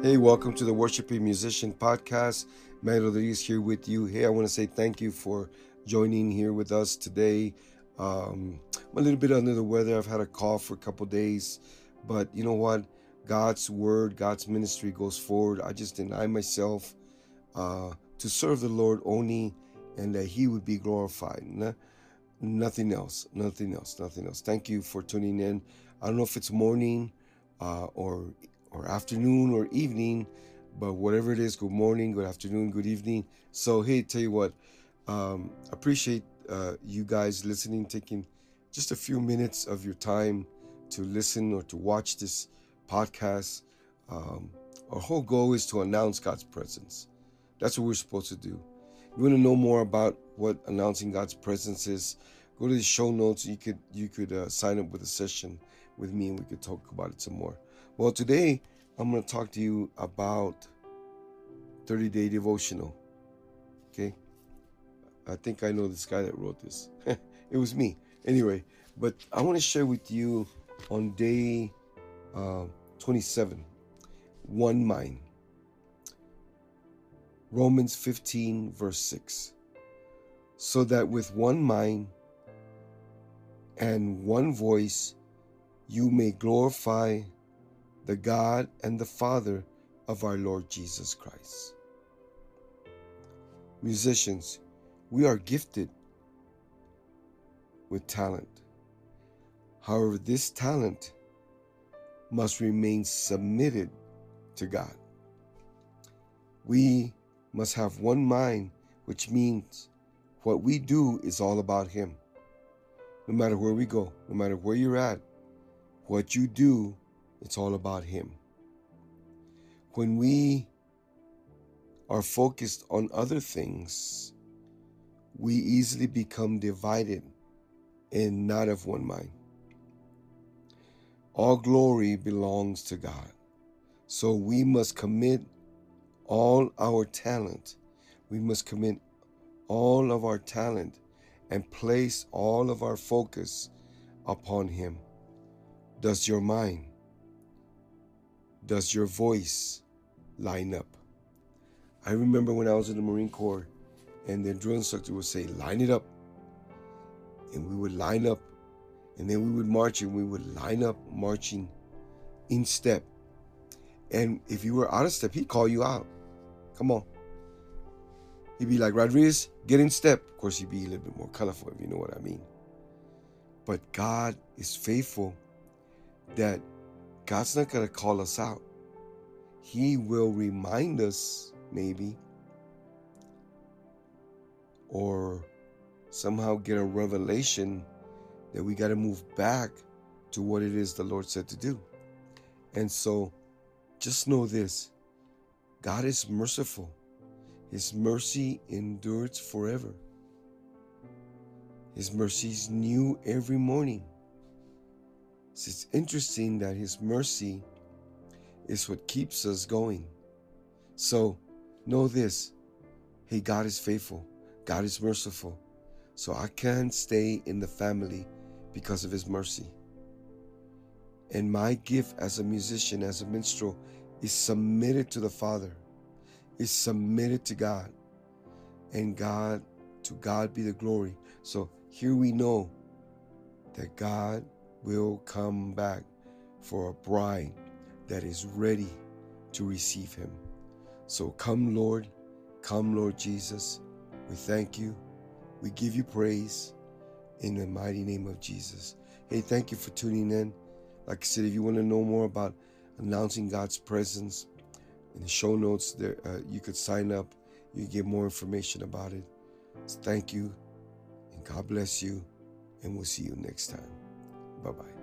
Hey, welcome to the Worshiping Musician Podcast. Matt Rodriguez here with you. Hey, I want to say thank you for joining here with us today. Um, I'm a little bit under the weather. I've had a cough for a couple days, but you know what? God's word, God's ministry goes forward. I just deny myself uh, to serve the Lord only and that He would be glorified. No, nothing else, nothing else, nothing else. Thank you for tuning in. I don't know if it's morning uh, or or afternoon or evening, but whatever it is, good morning, good afternoon, good evening. So, hey, tell you what, um, appreciate uh, you guys listening, taking just a few minutes of your time to listen or to watch this podcast. Um, our whole goal is to announce God's presence. That's what we're supposed to do. You want to know more about what announcing God's presence is, go to the show notes. You could you could uh, sign up with a session with me, and we could talk about it some more. Well, today I'm going to talk to you about 30 Day Devotional. Okay? I think I know this guy that wrote this. it was me. Anyway, but I want to share with you on day uh, 27 one mind. Romans 15, verse 6. So that with one mind and one voice you may glorify the God and the Father of our Lord Jesus Christ. Musicians, we are gifted with talent. However, this talent must remain submitted to God. We must have one mind, which means what we do is all about Him. No matter where we go, no matter where you're at, what you do it's all about Him. When we are focused on other things, we easily become divided and not of one mind. All glory belongs to God. So we must commit all our talent. We must commit all of our talent and place all of our focus upon Him. Does your mind does your voice line up? I remember when I was in the Marine Corps and the drill instructor would say, line it up. And we would line up. And then we would march and we would line up marching in step. And if you were out of step, he'd call you out. Come on. He'd be like, Rodriguez, get in step. Of course, he'd be a little bit more colorful, if you know what I mean. But God is faithful that God's not going to call us out. He will remind us, maybe, or somehow get a revelation that we got to move back to what it is the Lord said to do. And so just know this God is merciful, His mercy endures forever. His mercy is new every morning. It's interesting that His mercy is what keeps us going. So know this hey, God is faithful, God is merciful. So I can stay in the family because of His mercy. And my gift as a musician, as a minstrel, is submitted to the Father, is submitted to God. And God, to God be the glory. So here we know that God will come back for a bride that is ready to receive him. So come, Lord, come, Lord Jesus. We thank you. We give you praise in the mighty name of Jesus. Hey, thank you for tuning in. Like I said, if you want to know more about announcing God's presence, in the show notes there, uh, you could sign up. You get more information about it. So thank you, and God bless you, and we'll see you next time. Bye bye.